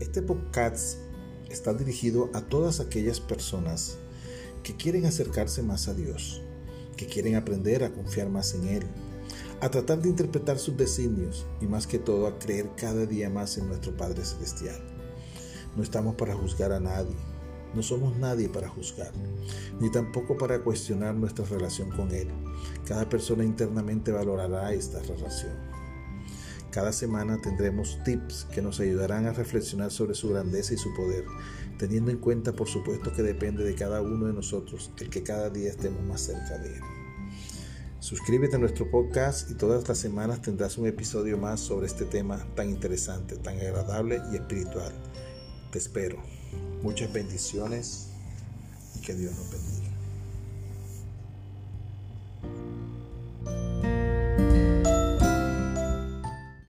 Este podcast está dirigido a todas aquellas personas que quieren acercarse más a Dios, que quieren aprender a confiar más en Él, a tratar de interpretar sus designios y más que todo a creer cada día más en nuestro Padre Celestial. No estamos para juzgar a nadie, no somos nadie para juzgar, ni tampoco para cuestionar nuestra relación con Él. Cada persona internamente valorará esta relación. Cada semana tendremos tips que nos ayudarán a reflexionar sobre su grandeza y su poder, teniendo en cuenta por supuesto que depende de cada uno de nosotros el que cada día estemos más cerca de Él. Suscríbete a nuestro podcast y todas las semanas tendrás un episodio más sobre este tema tan interesante, tan agradable y espiritual. Te espero. Muchas bendiciones y que Dios nos bendiga.